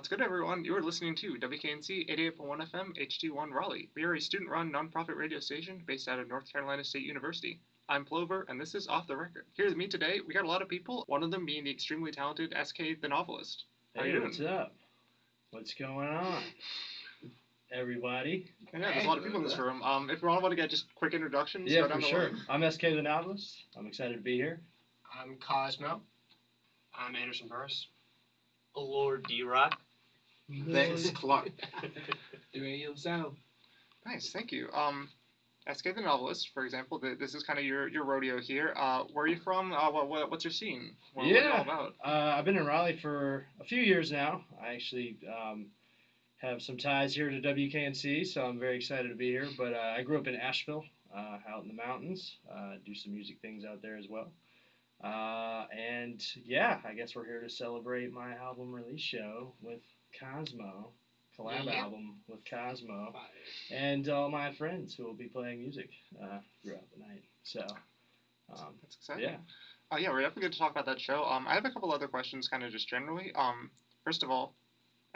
What's good, everyone? You are listening to WKNC 88.1 FM HD1 Raleigh. We are a student run nonprofit radio station based out of North Carolina State University. I'm Plover, and this is Off the Record. Here's me today, we got a lot of people, one of them being the extremely talented SK the Novelist. How Hey, you what's up? What's going on? Everybody. And yeah, there's a lot of people in this room. Um, if you want to get just quick introductions, Yeah, for sure. line. I'm SK the Novelist. I'm excited to be here. I'm Cosmo. I'm Anderson Burris. Lord D Rock. Thanks, Clark. Do Radio Sound. Nice, thank you. Um, SK the Novelist, for example, th- this is kind of your, your rodeo here. Uh, where are you from? Uh, what, what, what's your scene? What, What's it Yeah. all about? Uh, I've been in Raleigh for a few years now. I actually um, have some ties here to WKNC, so I'm very excited to be here. But uh, I grew up in Asheville, uh, out in the mountains. Uh, do some music things out there as well. Uh, and yeah, I guess we're here to celebrate my album release show with Cosmo, collab Yeah. album with Cosmo. and all my friends who will be playing music uh, throughout the night. So, um, That's exciting. yeah. Uh, yeah, we're definitely good to talk about that show. Um, I have a couple other questions, kind of just generally. Um, first of all,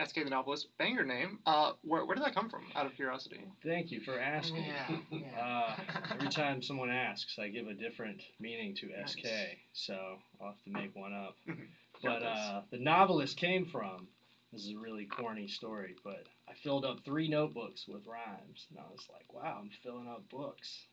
SK the Novelist, banger name. Uh, where, where did that come from? Out of curiosity. Thank you for asking. Yeah, yeah. Uh, every time someone asks, I give a different meaning to SK, so I'll have to make one up. But uh, the novelist came from. This is a really corny story, but I filled up three notebooks with rhymes, and I was like, "Wow, I'm filling up books."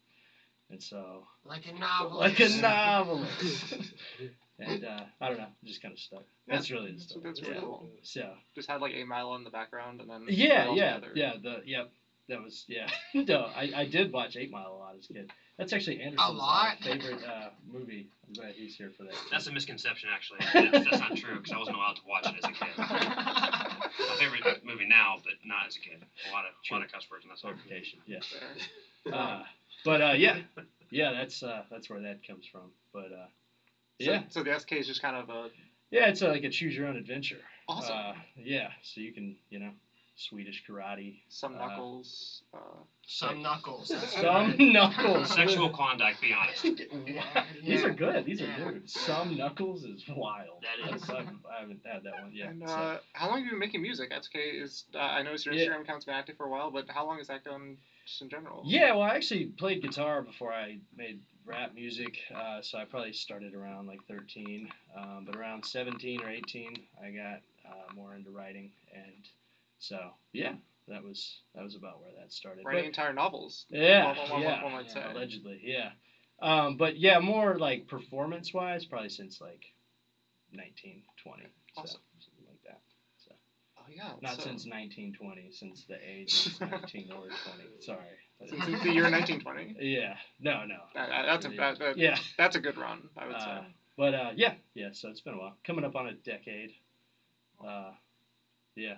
And so, like a novel. like a novelist, and uh, I don't know, just kind of stuck. Yeah, That's really the that's, story. that's really yeah. cool. So, Just had like a mile in the background, and then Yeah, yeah, together. yeah. The yep, that was yeah. no, I, I did watch Eight Mile a lot as a kid. That's actually Anderson's uh, lot? favorite uh, movie. I'm glad he's here for that. That's a misconception, actually. That's, that's not true because I wasn't allowed to watch it as a kid. My favorite movie now, but not as a kid. A lot of, a lot of cuss words and that sort of. clarification. Yes. Uh, but uh, yeah, yeah. That's uh, that's where that comes from. But uh, yeah, So the SK is just kind of a yeah. It's uh, like a choose your own adventure. awesome. Uh, yeah. So you can you know Swedish karate. Some uh, knuckles. Some knuckles. that's Some right. knuckles. Sexual Klondike, be honest. Yeah, These are good. These are good. Some knuckles is wild. That is. I haven't, I haven't had that one yet. and so. uh, how long have you been making music? SK is. Uh, I noticed your Yeah. Instagram account's been active for a while, but how long has that gone just in general? Yeah, well, I actually played guitar before I made rap music, uh, so I probably started around like 13. Um, but around 17 or 18, I got uh, more into writing, and so yeah, that was that was about where that started. Writing But- entire novels. yeah, one- one- yeah, one say. allegedly, yeah. Um, but yeah, more like performance-wise, probably since like 19, 20, so something like that. Oh yeah. Not so, since 1920, since the age of 19 or 20. Sorry. since the year 1920. Yeah. No, no. That, that- that's a that, that, Yeah. that's a good run, I would Uh, say. But uh, yeah, yeah. So it's been a while. Coming up on a decade. Uh, yeah.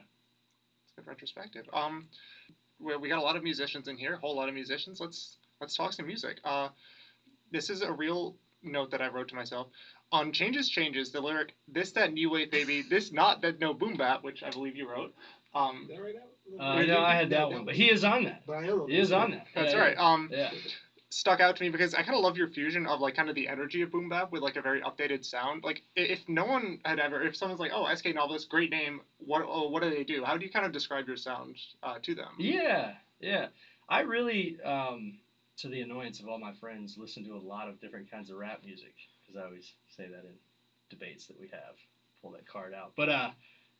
It's a good retrospective. Um, we, we got a lot of musicians in here, a whole lot of musicians. Let's let's talk some music. Uh, this is a real note that I wrote to myself. On Changes Changes, the lyric "This that new wave baby, this not that no boom bap," which I believe you wrote. Um, that right now? Uh, no, I had that one, but he is on that. But I am. He is on that. that's yeah, right. Um, Yeah. Stuck out to me because I kind of love your fusion of like kind of the energy of boom bap with like a very updated sound. Like if no one had ever, if someone's like, "Oh, SK Novelist, great name. What oh, what do they do?" How do you kind of describe your sound uh, to them? Yeah. Yeah. I really, um, to the annoyance of all my friends, listen to a lot of different kinds of rap music because I always say that in debates that we have. Pull that card out. But uh,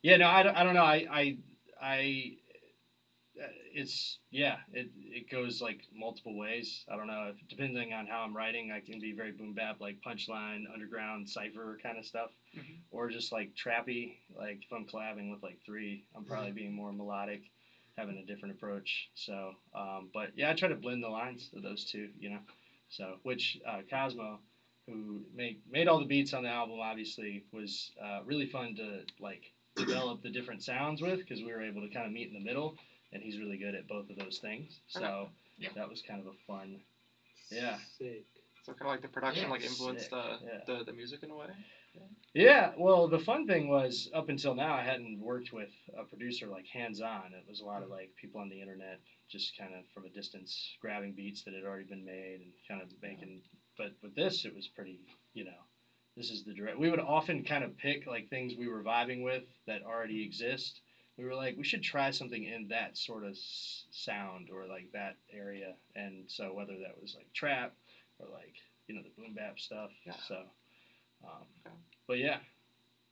yeah, no, I, don't- I don't know. I I I. uh, It's yeah. It it goes like multiple ways. I don't know. If, depending on how I'm writing, I can be very boom bap, like punchline, underground, cipher kind of stuff, Mhm. or just like trappy. Like if I'm collabing with like three, I'm probably being more melodic having a different approach. So, um, but yeah, I try to blend the lines of those two, you know. So, which uh, Cosmo, who made made all the beats on the album, obviously was uh, really fun to like develop the different sounds with because we were able to kind of meet in the middle, and he's really good at both of those things. Uh-huh. So Yeah. that was kind of a fun. Yeah. Sick. So kind of like the production Yeah, like influenced the, yeah. the the music in a way. Yeah, well, the fun thing was up until now, I hadn't worked with a producer like hands on. It was a lot of like people on the internet, just kind of from a distance, grabbing beats that had already been made and kind of making. But with this, it was pretty, you know, this is the direct. We would often kind of pick like things we were vibing with that already mm-hmm. exist, we were like, we should try something in that sort of s- sound or like that area. And so whether that was like trap or like you know the boom bap stuff. Yeah. So, um, Okay. but yeah.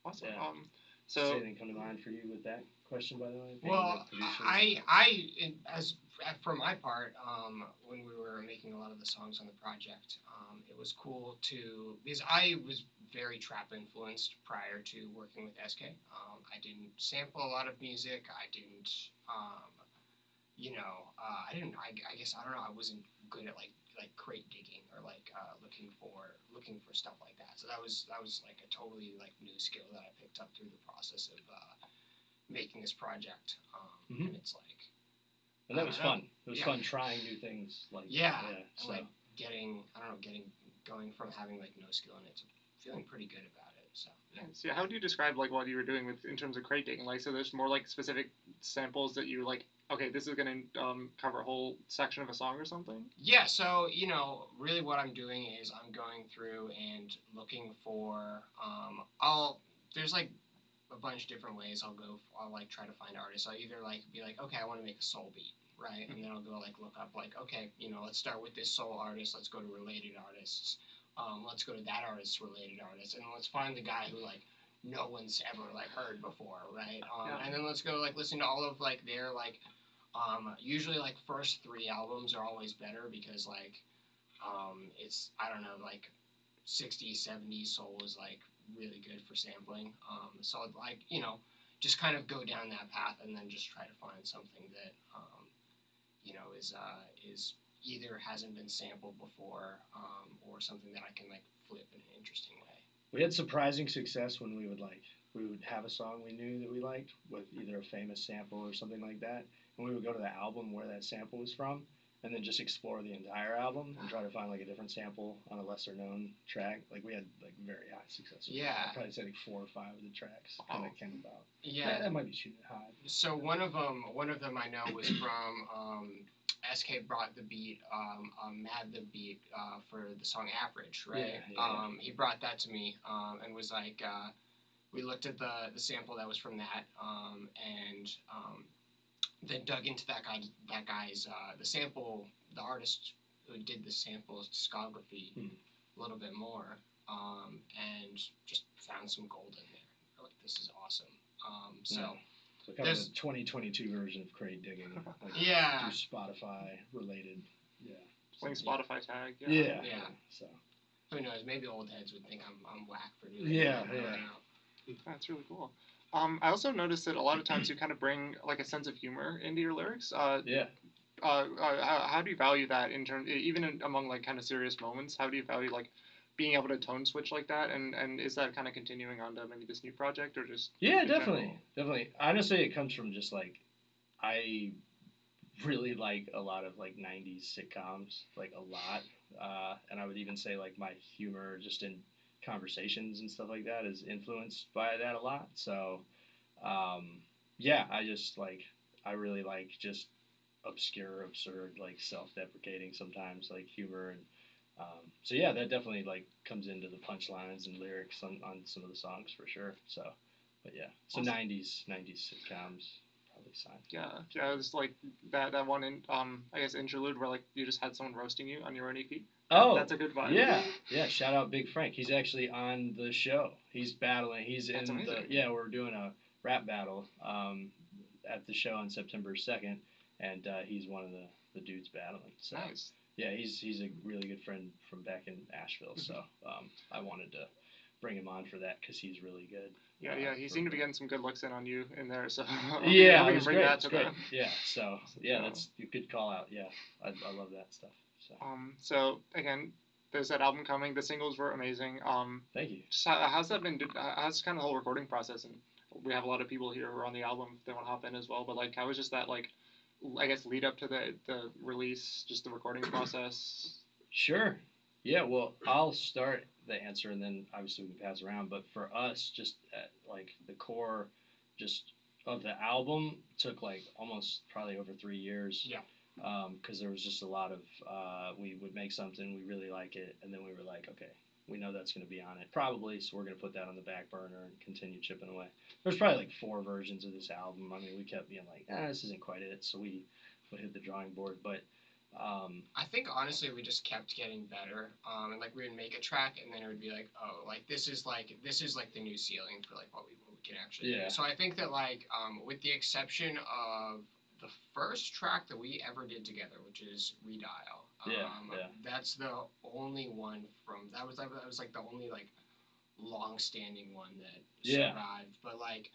Awesome. Yeah. Um, Does so anything come to mind for you with that question, by the way? Well. I, I, as for my part, um, when we were making a lot of the songs on the project, um, it was cool to because I was very trap influenced prior to working with SK. Um, I didn't sample a lot of music. I didn't, um, you know, uh, I didn't. I, I guess I don't know. I wasn't good at like like crate digging or like uh, looking for looking for stuff like that. So that was that was like a totally like new skill that I picked up through the process of uh, making this project. Um, Mhm. And it's like and that was know. fun. It was Yeah. fun trying new things. Like Yeah, yeah. So like getting I don't know getting going from having like no skill in it to feeling pretty good about it. So yeah. So how do you describe like what you were doing with in terms of crate digging? Like, so there's more like specific samples that you like. Okay, this is gonna um, cover a whole section of a song or something. Yeah, so you know, really, what I'm doing is I'm going through and looking for. Um, I'll there's like a bunch of different ways I'll go. I'll like try to find artists. I'll either like be like, okay, I want to make a soul beat, right, and then I'll go like look up like, okay, you know, let's start with this soul artist. Let's go to related artists. Um, let's go to that artist related artist, and let's find the guy who like no one's ever like heard before, right? Um, Yeah. And then let's go like listen to all of like their like um, usually like first three albums are always better because like um, it's I don't know like 60s 70s soul is like really good for sampling um, so I'd like you know just kind of go down that path and then just try to find something that um, you know is uh, is either hasn't been sampled before um, or something that I can like flip in an interesting way we had surprising success when we would like we would have a song we knew that we liked with either a famous sample or something like that, and we would go to the album where that sample was from, and then just explore the entire album and try to find like a different sample on a lesser known track. Like we had like very high success. Yeah. I'd probably say like four or five of the tracks kind of came about. yeah that, that might be shooting high. So one of them, one of them I know was from um, SK brought the beat, um, um, Mad the beat uh, for the song Average, right? Yeah, yeah, yeah. Um, he brought that to me um, and was like, uh, we looked at the the sample that was from that, um, and um, then dug into that guy that guy's uh, the sample, the artist who did the sample's discography Hmm. a little bit more, um, and just found some gold in there. Like this is awesome. Um, so. Yeah. So kind of There's- a 2022 version of crate digging. Like Yeah. through Spotify related. Yeah. Playing Spotify tag. Yeah. Yeah. Yeah. So. Who knows? Maybe old heads would think I'm, I'm whack for doing Yeah, that. I don't yeah. That's really cool. Um, I also noticed that a lot of times you kind of bring like a sense of humor into your lyrics. Uh, Yeah. uh, uh, how, how do you value that in terms, even in, among like kind of serious moments? How do you value like being able to tone switch like that? And and is that kind of continuing on to maybe this new project or just? Yeah, definitely, general? definitely. Honestly, it comes from just like I really like a lot of like '90s sitcoms, like a lot, uh, and I would even say like my humor just in conversations and stuff like that is influenced by that a lot. So, um, yeah, I just like I really like just obscure, absurd, like self-deprecating sometimes like humor and. Um, so yeah, that definitely like comes into the punchlines and lyrics on, on some of the songs for sure. So, but yeah, so Awesome. '90s '90s sitcoms probably sign. Yeah, yeah, it was like that that one in um I guess interlude where like you just had someone roasting you on your own EP. Oh, that's a good vibe. yeah, yeah. Shout out Big Frank. He's actually on the show. He's battling. He's That's in the yeah. We're doing a rap battle um, at the show on September second, and uh, he's one of the the dudes battling. So Nice. Yeah, he's he's a really good friend from back in Asheville. So um, I wanted to bring him on for that because he's really good. Yeah, uh, yeah, he seemed to be getting some good looks in on you in there. So Yeah, we can bring great. that to great. the Yeah, so yeah, So- that's a good call out. Yeah, I, I love that stuff. So Um, so again, there's that album coming. The singles were amazing. Um, thank you. how, how's that been? How's kind of the whole recording process? And we have a lot of people here who are on the album. They want to hop in as well. But like, how was just that like, I guess lead up to the the release, just the recording process. Sure. Yeah, well, I'll start the answer and then obviously we can pass around. But for us, just at, like the core, just of the album took like almost probably over three years. Yeah. Because there was just a lot of uh, we would make something we really like it and then we were like okay we know that's going to be on it probably. So we're going to put that on the back burner and continue chipping away. There's probably like four versions of this album. I mean, we kept being like, ah, this isn't quite it. So we we hit the drawing board, but. Um, I think honestly we just kept getting better. Um, and like we would make a track and then it would be like, oh, like this is like this is like the new ceiling for like what we, what we can actually Yeah. do. So I think that like um, with the exception of the first track that we ever did together, which is Redial. Yeah, um, yeah. That's the only one from that was that was like the only like long-standing one that Yeah. survived. But like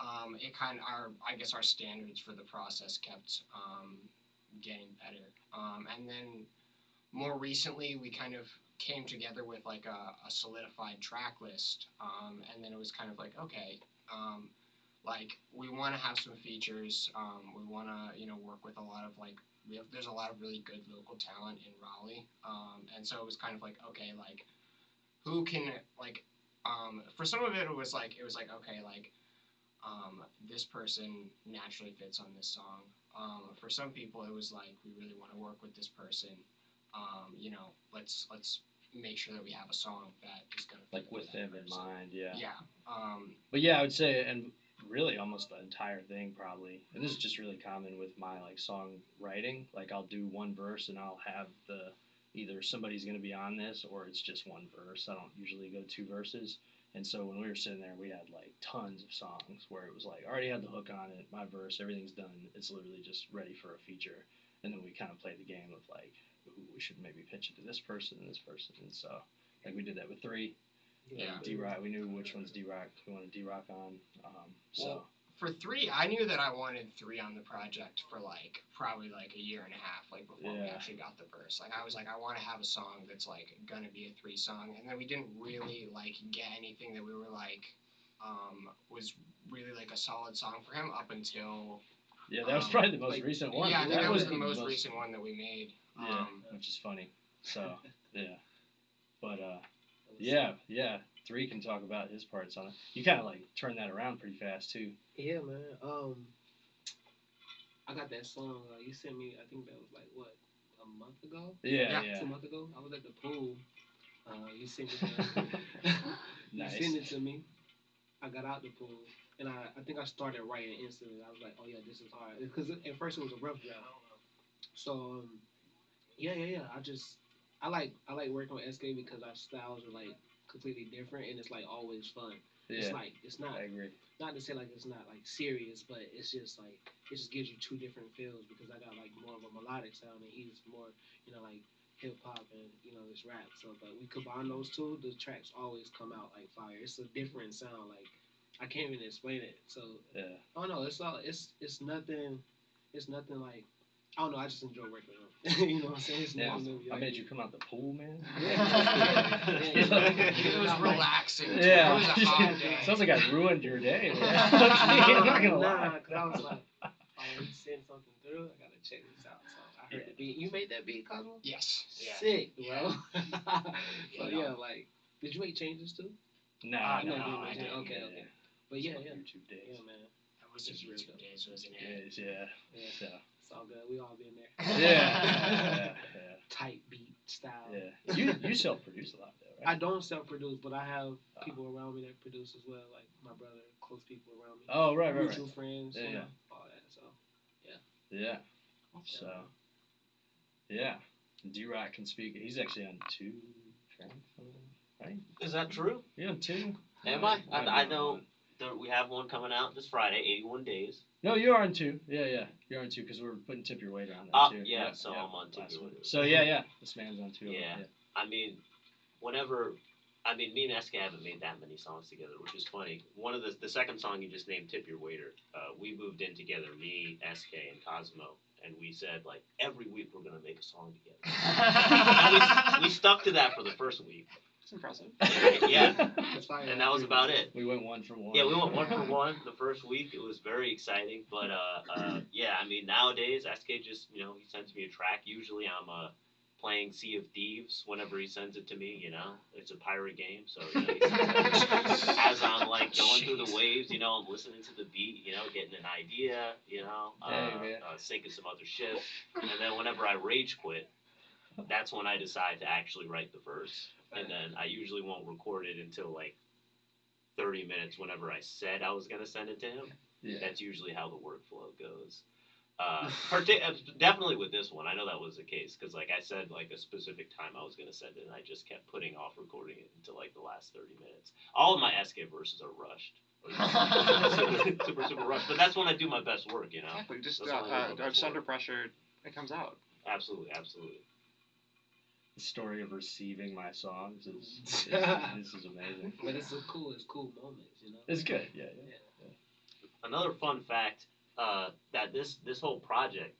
um, it kind of our I guess our standards for the process kept um, getting better. Um, and then more recently, we kind of came together with like a, a solidified track list. Um, and then it was kind of like, okay, um, like we want to have some features. Um, we want to, you know, work with a lot of like, we have, there's a lot of really good local talent in Raleigh. Um, and so it was kind of like, okay, like who can like, um, for some of it, it was like, it was like, okay, like, um, this person naturally fits on this song. Um, for some people, it was like we really want to work with this person. Um, you know, let's let's make sure that we have a song that is gonna like with them in mind, yeah. Yeah. Um, But yeah, I would say, and really almost the entire thing probably, and this is just really common with my like song writing. Like I'll do one verse and I'll have the either somebody's gonna be on this or it's just one verse. I don't usually go two verses. And so when we were sitting there, we had like tons of songs where it was like I already had the hook on it, my verse, everything's done. It's literally just ready for a feature. And then we kind of played the game of like, we should maybe pitch it to this person and this person. And so like we did that with three. Yeah. D Rock. We knew which one's D Rock. We wanted D Rock on. Um, so Well, for three, I knew that I wanted three on the project for like probably like a year and a half, like before we actually got the verse. Like I was like, I want to have a song that's like gonna be a three song, and then we didn't really like get anything that we were like um, was really like a solid song for him up until yeah, that was um, probably the most like- recent one. Yeah, I think that was the the most recent one that we made. Yeah, Um, which is funny. So yeah, but uh, yeah, yeah. Three can talk about his parts on it. You kind of like turn that around pretty fast too. Yeah, man. Um, I got that song. Uh, you sent me. I think that was like what a month ago, Yeah, Yeah, yeah. two months ago. I was at the pool. Uh, you sent it. To, you Nice. sent it to me. I got out the pool, and I, I think I started writing instantly. I was like, oh yeah, this is hard. Because at first it was a rough draft. So um, yeah, yeah, yeah. I just I like I like working with SK because our styles are like completely different, and it's like always fun. Yeah, It's like it's not I agree. not to say like it's not like serious, but it's just like it just gives you two different feels because I got like more of a melodic sound and he's more you know like hip hop and you know this rap. So but we combine those two, the tracks always come out like fire. It's a different sound. Like I can't even explain it. So Yeah, oh no, it's all it's it's nothing. It's nothing like I don't know. I just enjoy working with him. you know what I'm saying? It's yeah. nothing, I like- made you come out the pool, man. Yeah. it was relaxing. too. Yeah, It was a hot day. sounds like I ruined your day. Man. nah, I'm not gonna lie. nah, 'cause I was like, oh, he sent something through. I gotta check this out. So I heard Yeah. the beat. You made that beat, Cosmo? Yes. Yeah. Sick, bro. Yeah. so Yeah. yeah, like, did you make changes too? No, Ah, no, no, no, no, I no, didn't. okay, yeah. okay. But yeah, Some yeah, YouTube days. yeah, man. That was the It's real YouTube days, wasn't it? Yes, yeah. Yeah. So, It's all good. We all been there. yeah, yeah, yeah, Tight beat style. yeah. You you self produce a lot though, right? I don't self-produce, but I have Ah. people around me that produce as well, like my brother, close people around me, Oh, right, right, right. mutual friends, Yeah, you yeah. know, all that. So Yeah. Yeah. So, yeah. D Rock can speak. He's actually on two right? Is that true? Yeah, two? Am I? I, I know that we have one coming out this Friday, 81 days. No, you're on two. Yeah, yeah. You're on two because we're putting Tip Your Waiter on there Ah, too. yeah, so I'm on Tip Your one. So yeah, yeah. This man's on two. them, Yeah. I mean, whenever, I mean, me and SK haven't made that many songs together, which is funny. One of the, the second song you just named, Tip Your Waiter, uh, we moved in together, me, SK, and Cosmo, and we said, like, every week we're going to make a song together. and we, we stuck to that for the first week. It's impressive. Yeah. that's fine. And that was about it. We went one for one. Yeah, we went one for one the first week. It was very exciting, but uh, uh, yeah, I mean nowadays SK just you know he sends me a track. Usually I'm uh, playing Sea of Thieves whenever he sends it to me. You know, it's a pirate game, so you know, he sends it as I'm like going through the waves. You know, I'm listening to the beat. You know, getting an idea. You know, uh, Hey, uh, sinking some other shit, and then whenever I rage quit. that's when I decide to actually write the verse, and then I usually won't record it until like 30 minutes whenever I said I was gonna send it to him. Yeah. That's usually how the workflow goes. Uh, parti- uh, definitely with this one, I know that was the case because, like I said, like a specific time I was gonna send it, and I just kept putting off recording it until like the last thirty minutes. All of my SK verses are rushed, super, super, super rushed. But that's when I do my best work, you know. Exactly. Just uh, uh, just under pressure, it comes out. Absolutely, absolutely. The story of receiving my songs is, is this is amazing. But it's a cool, it's cool moments, you know. It's good. Yeah. yeah. Another fun fact uh, that this this whole project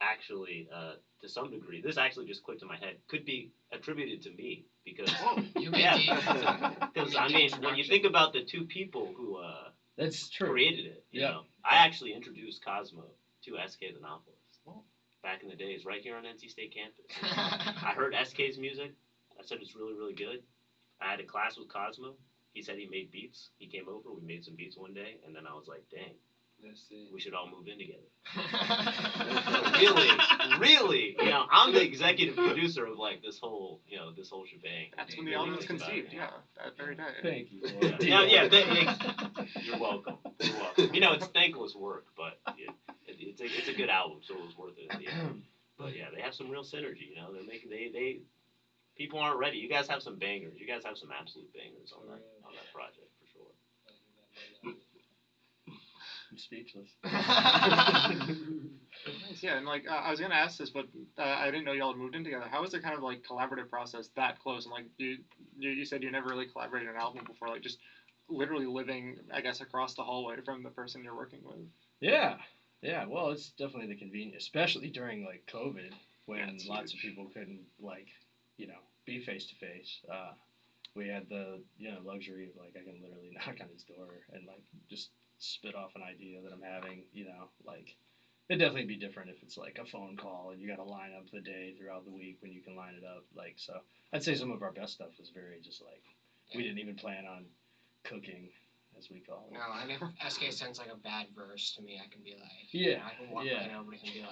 actually, uh, to some degree, this actually just clicked in my head, could be attributed to me because. You get Yeah, Because I mean, when you think about the two people who uh, That's true. created it, you Yeah. know, I actually introduced Cosmo to SK the Novelist Oh. Back in the days, right here on NC State campus. I heard SK's music. I said it's really, really good. I had a class with Cosmo. He said he made beats. He came over. We made some beats one day, and then I was like, "Dang. We should all move in together." really, really, you know, I'm the executive producer of like this whole, you know, this whole shebang. That's when the album was think about it, conceived. Yeah, that very day. Thank you. Yeah, yeah, yeah, You're welcome. You're welcome. You know, it's thankless work, but it, it, it's a it's a good album, so it was worth it. At the end. But yeah, they have some real synergy. You know, they're making they they people aren't ready. You guys have some bangers. You guys have some absolute bangers on that on that project for sure. I'm speechless. Nice, yeah, and like uh, I was gonna ask this, but uh, I didn't know y'all had moved in together. How was the kind of like collaborative process that close? And like you, you, you said you never really collaborated on an album before, like just literally living, I guess, across the hallway from the person you're working with. Yeah, yeah. Well, it's definitely the convenience, especially during like COVID when Yeah, it's lots of people couldn't like, you know, be face to face. Uh, We had the you know luxury of like I can literally knock on his door and like just spit off an idea that I'm having. You know, like it'd definitely be different if it's like a phone call and you got to line up the day throughout the week when you can line it up. Like so, I'd say some of our best stuff was very just like we didn't even plan on cooking, as we call it. No, I if SK sends like a bad verse to me, I can be like, Yeah, I can walk yeah. right over to him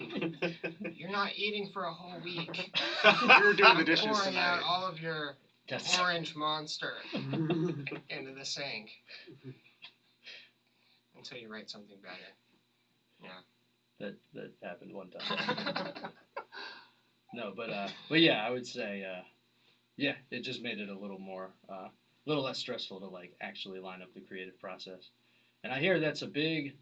and be like, you're not eating for a whole week. you're doing the dishes pouring out all of your That's orange monster into the sink until you write something better. Yeah. That that happened one time. no, but uh, but yeah, I would say uh, yeah, it just made it a little more, a uh, little less stressful to like actually line up the creative process. And I hear that's a big,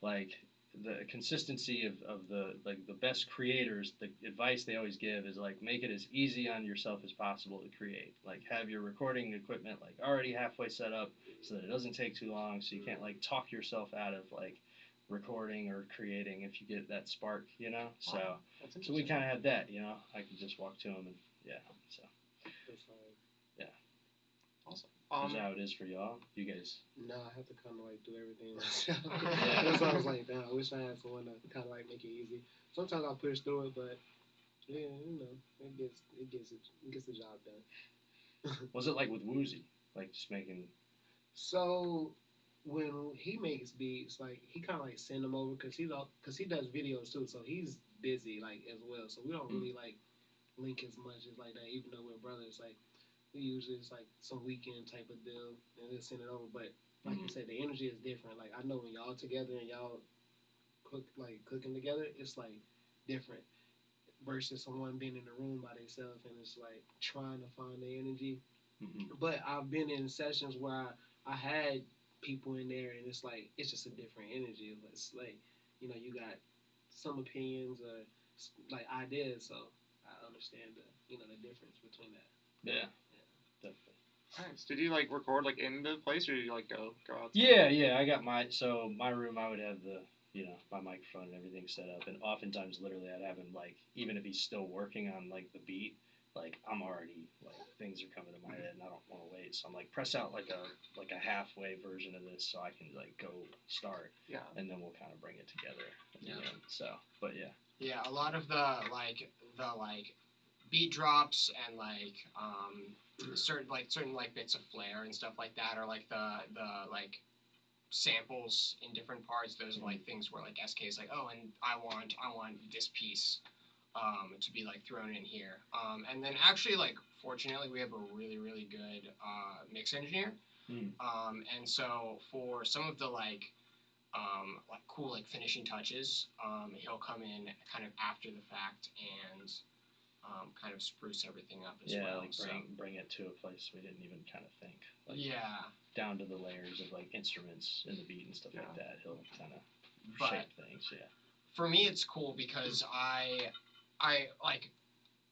like the consistency of, of the like the best creators. The advice they always give is like make it as easy on yourself as possible to create. Like have your recording equipment like already halfway set up so that it doesn't take too long, so you can't like talk yourself out of like recording or creating if you get that spark, you know. So That's so we kind of had that, you know. I could just walk to them and yeah. So That's fine. Awesome. is Um, that how it is for y'all? You guys? No, I have to kind of like do everything myself. Yeah. That's why I was like, damn, I wish I had someone to kind of like make it easy. Sometimes I push through it, but yeah, you know, it gets it gets it, it gets the job done. Was it like with Woozy, like just making? So when he makes beats, like he kind of like send them over because he's because he does videos too, so he's busy like as well. So we don't Mm. really like link as much as like that, even though we're brothers. Like usually it's like some weekend type of deal, and we'll send it over. But like you Mhm. said, the energy is different. Like I know when y'all together and y'all cook like cooking together, it's like different versus someone being in the room by themselves and it's like trying to find the energy Mhm. but I've been in sessions where I, I had people in there, and it's like it's just a different energy. It's like you know you got some opinions or like ideas, so I understand the you know the difference between that. Yeah. Nice. Did you like record like in the place, or did you like go go outside? Yeah, yeah. I got my so my room. I would have the you know my microphone and everything set up, and oftentimes literally I'd have him like even if he's still working on like the beat, like I'm already like things are coming to my head and I don't want to wait, so I'm like press out like a like a halfway version of this so I can like go start, Yeah. and then we'll kind of bring it together Yeah. end. So, but yeah, Yeah, a lot of the like the like beat drops and like um certain like certain like bits of flair and stuff like that, or like the the like samples in different parts. Those are like things where like SK is like, oh, and I want I want this piece um, to be like thrown in here. Um, and then actually, like fortunately, we have a really really good uh, mix engineer. Mm. Um, and so for some of the like um, like cool like finishing touches, um, he'll come in kind of after the fact and um, kind of spruce everything up as yeah, well. like so, bring bring it to a place we didn't even kind of think. Like yeah, down to the layers of like instruments in the beat and stuff like that. He'll kind of shape things. Yeah. for me it's cool because I I like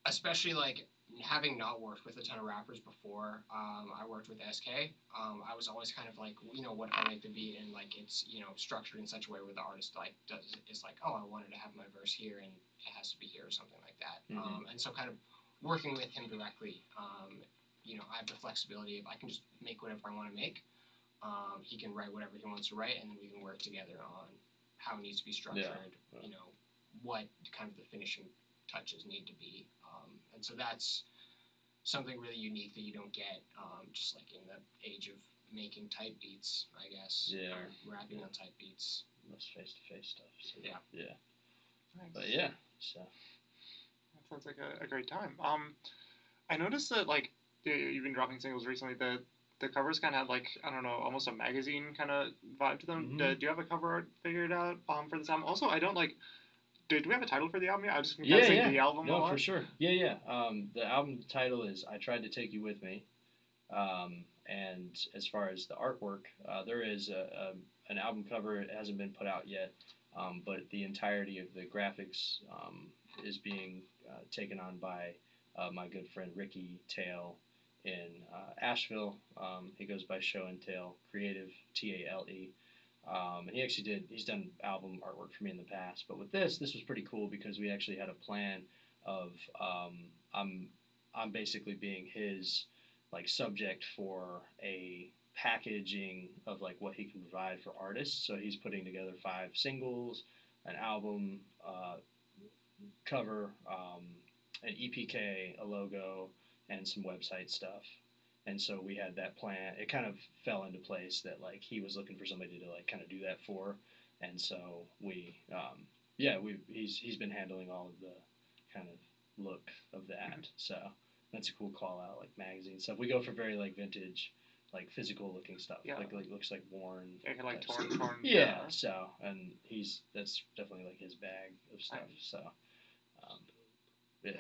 especially like having not worked with a ton of rappers before um, I worked with SK um, I was always kind of like you know what I like the beat and like it's you know structured in such a way where the artist like does is like oh I wanted to have my verse here and it has to be here or something like that Mhm. um, and so kind of working with him directly um, you know I have the flexibility of I can just make whatever I want to make um, he can write whatever he wants to write and then we can work together on how it needs to be structured yeah. you know what kind of the finishing touches need to be um, and so that's something really unique that you don't get um, just like in the age of making type beats i guess Yeah. or rapping Yeah. on type beats Most face to face stuff. So, Yeah. Yeah. Nice. But yeah. So. That sounds like a, a great time. Um, I noticed that like you- you've been dropping singles recently. The the covers kind of had like I don't know, almost a magazine kind of vibe to them. Mhm. Do, do you have a cover art figured out um, for this album? Also, I don't like. Do, do we have a title for the album? yet? I just been Yeah, yeah. the album No, for sure. Yeah, yeah. Um, the album title is "I Tried to Take You with Me," um, and as far as the artwork, uh, there is a, a, an album cover. It hasn't been put out yet, um, but the entirety of the graphics um, is being uh, taken on by uh, my good friend Ricky Tail in uh, Asheville. Um, he goes by Show and Tale Creative, T A L E. Um, and he actually did. He's done album artwork for me in the past, but with this, this was pretty cool because we actually had a plan of um, I'm I'm basically being his like subject for a packaging of like what he can provide for artists. So he's putting together five singles, an album, uh, cover, um, an EPK, a logo, and some website stuff. And so we had that plan. It kind of fell into place that like he was looking for somebody to like kind of do that for, and so we, um, yeah, we he's he's been handling all of the kind of look of that. So that's a cool call out, like magazine stuff. We go for very like vintage, like physical looking stuff. Yeah. Like like looks like worn. Yeah, like torn, torn. Yeah. So and he's that's definitely like his bag of stuff. So, um, yeah.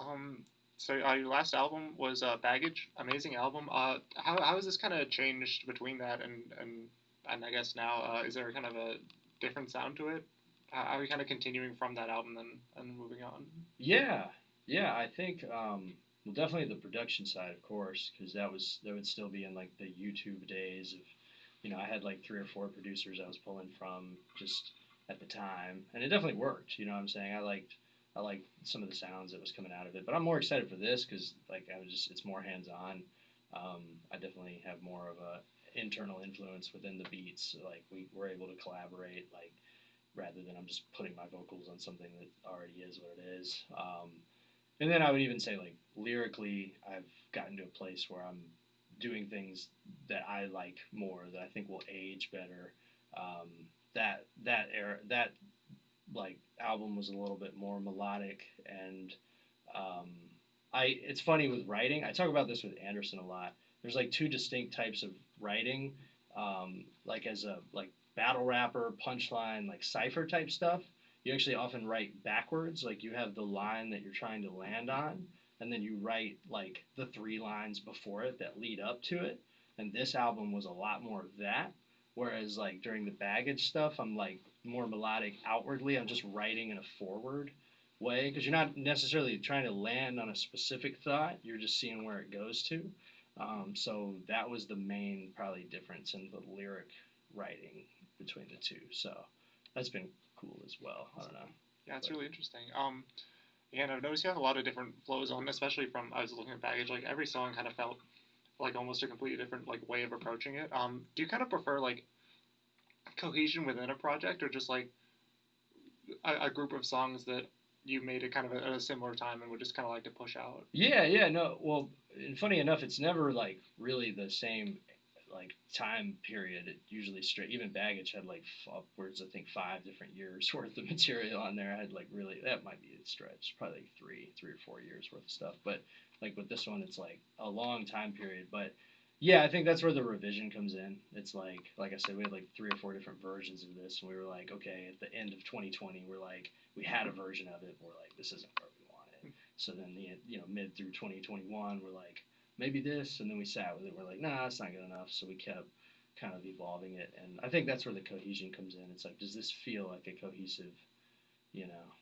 Um, so uh, your last album was uh, Baggage, amazing album. Uh, how how has this kind of changed between that and and and I guess now uh, is there kind of a different sound to it? How are you kind of continuing from that album and and moving on? Yeah, yeah. I think um, well, definitely the production side, of course, because that was that would still be in like the YouTube days of, you know, I had like three or four producers I was pulling from just at the time, and it definitely worked. You know what I'm saying? I liked I like some of the sounds that was coming out of it, but I'm more excited for this because like I was just it's more hands on. Um, I definitely have more of a internal influence within the beats. Like we were able to collaborate like rather than I'm just putting my vocals on something that already is what it is. Um, and then I would even say like lyrically, I've gotten to a place where I'm doing things that I like more that I think will age better. Um, that that era that like album was a little bit more melodic and um, I it's funny with writing. I talk about this with Anderson a lot. There's like two distinct types of writing, um, like as a like battle rapper, punchline, like cipher type stuff. You actually often write backwards, like you have the line that you're trying to land on, and then you write like the three lines before it that lead up to it. And this album was a lot more of that. Whereas like during the baggage stuff, I'm like more melodic outwardly. I'm just writing in a forward way because you're not necessarily trying to land on a specific thought. You're just seeing where it goes to. Um, so that was the main probably difference in the lyric writing between the two. So that's been cool as well. I don't know. Yeah, it's really interesting. Um, and I've noticed you have a lot of different flows on, especially from I was looking at Baggage. Like every song kind of felt like almost a completely different like way of approaching it. Um, do you kind of prefer like cohesion within a project, or just like a, a group of songs that you made it kind of at a similar time and would just kind of like to push out? Yeah, yeah, no. Well, and funny enough, it's never like really the same like time period, it usually straight even baggage had like upwards I think five different years worth of material on there. I had like really that might be a stretch, probably like three three or four years worth of stuff. But like with this one, it's like a long time period. But yeah, I think that's where the revision comes in. It's like like I said, we had like three or four different versions of this, and we were like, okay, at the end of 2020, we're like we had a version of it. We're like, this isn't where we want it. Hmm. So then the you know mid through 2021, we're like maybe this, and then we sat with it. We're like, nah, it's not good enough. So we kept kind of evolving it, and I think that's where the cohesion comes in. It's like, does this feel like a cohesive, you know?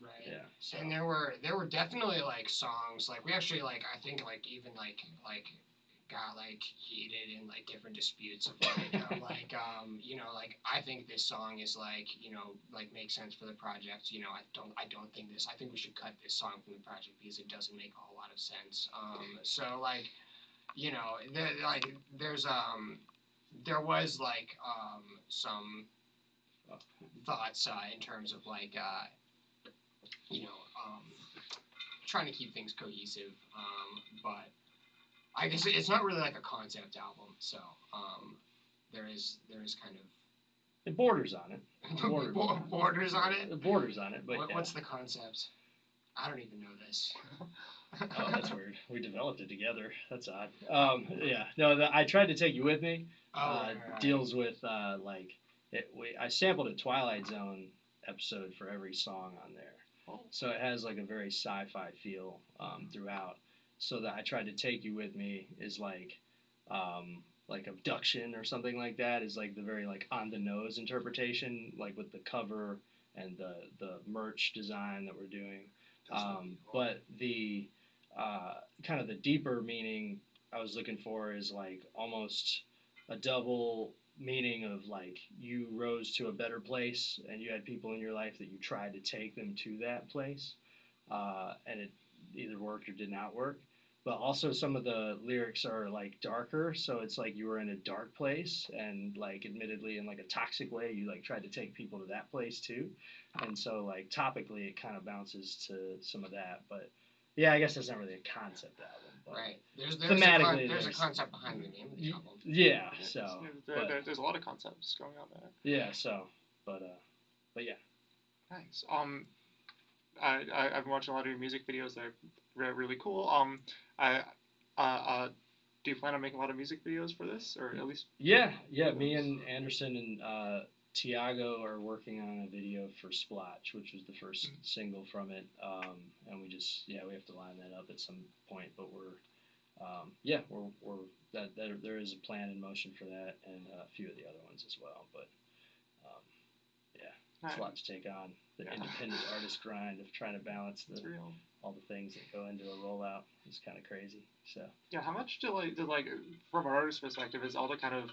Right. Yeah. So And there were there were definitely like songs like we actually like I think like even like like got like heated in like different disputes of like of, like um you know like I think this song is like you know like makes sense for the project you know I don't I don't think this I think we should cut this song from the project because it doesn't make a whole lot of sense um so like you know there like there's um there was like um some thoughts uh, in terms of like uh you know, um, trying to keep things cohesive. Um, but I guess it's not really like a concept album, so um, there is there is kind of it borders on it. Border- of bo- borders on it. It borders on it, but What, yeah. What's the concept? I don't even know this. Oh, that's weird. We developed it together. That's odd. Um, yeah. No, the, I tried to take you with me. Oh, uh, right. deals with uh, like it, we, I sampled a Twilight Zone episode for every song on there, Oh. so it has like a very sci-fi feel um, throughout. So that I tried to take you with me is like um, like abduction or something like that is like the very like on the nose interpretation, like with the cover and the the merch design that we're doing. Um, but the uh, kind of the deeper meaning I was looking for is like almost a double meaning of like you rose to a better place and you had people in your life that you tried to take them to that place uh, and it either worked or did not work but also some of the lyrics are like darker so it's like you were in a dark place and like admittedly in like a toxic way you like tried to take people to that place too and so like topically it kind of bounces to some of that but yeah i guess that's not really a concept album but Right. There's there's a, Thematically, con- there's a concept behind the name of the album. yeah Yeah, so there, but, there's a lot of concepts going on there. yeah so but uh but yeah Nice. Um, I, I I've been watching a lot of your music videos. They're re- really cool. Um, I uh, uh, do you plan on making a lot of music videos for this, or at least Yeah, yeah. Me and Anderson and uh, Tiago are working on a video for Splotch, which was the 1st Mhm. single from it. Um, and we just, yeah, we have to line that up at some point. But we're, um, yeah, we're, we're that, that there is a plan in motion for that, and a few of the other ones as well. But um, yeah, it's a lot to take on. The Yeah. independent artist grind of trying to balance the? All the things that go into a rollout is kind of crazy. So. Yeah. How much do like do like from an artist perspective is all the kind of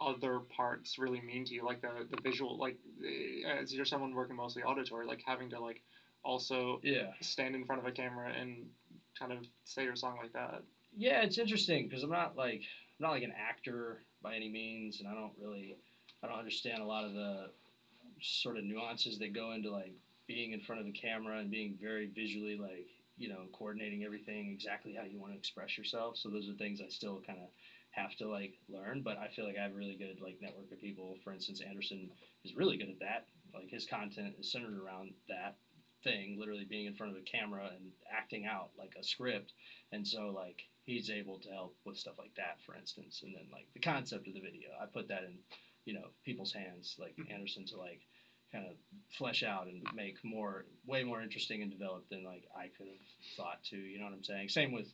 other parts really mean to you, like the the visual, like the, as you're someone working mostly auditory, like having to like also Yeah. stand in front of a camera and kind of say your song like that. Yeah, it's interesting because I'm not like I'm not like an actor by any means, and I don't really I don't understand a lot of the sort of nuances that go into like being in front of the camera and being very visually like you know coordinating everything exactly how you want to express yourself. So those are things I still kind of have to like learn, but I feel like I have a really good like network of people. For instance, Anderson is really good at that. Like his content is centered around that thing, literally being in front of a camera and acting out like a script. And so like he's able to help with stuff like that, for instance. And then like the concept of the video, I put that in, you know, people's hands, like mm-hmm. Anderson to like kind of flesh out and make more, way more interesting and developed than like I could have thought to. You know what I'm saying? Same with,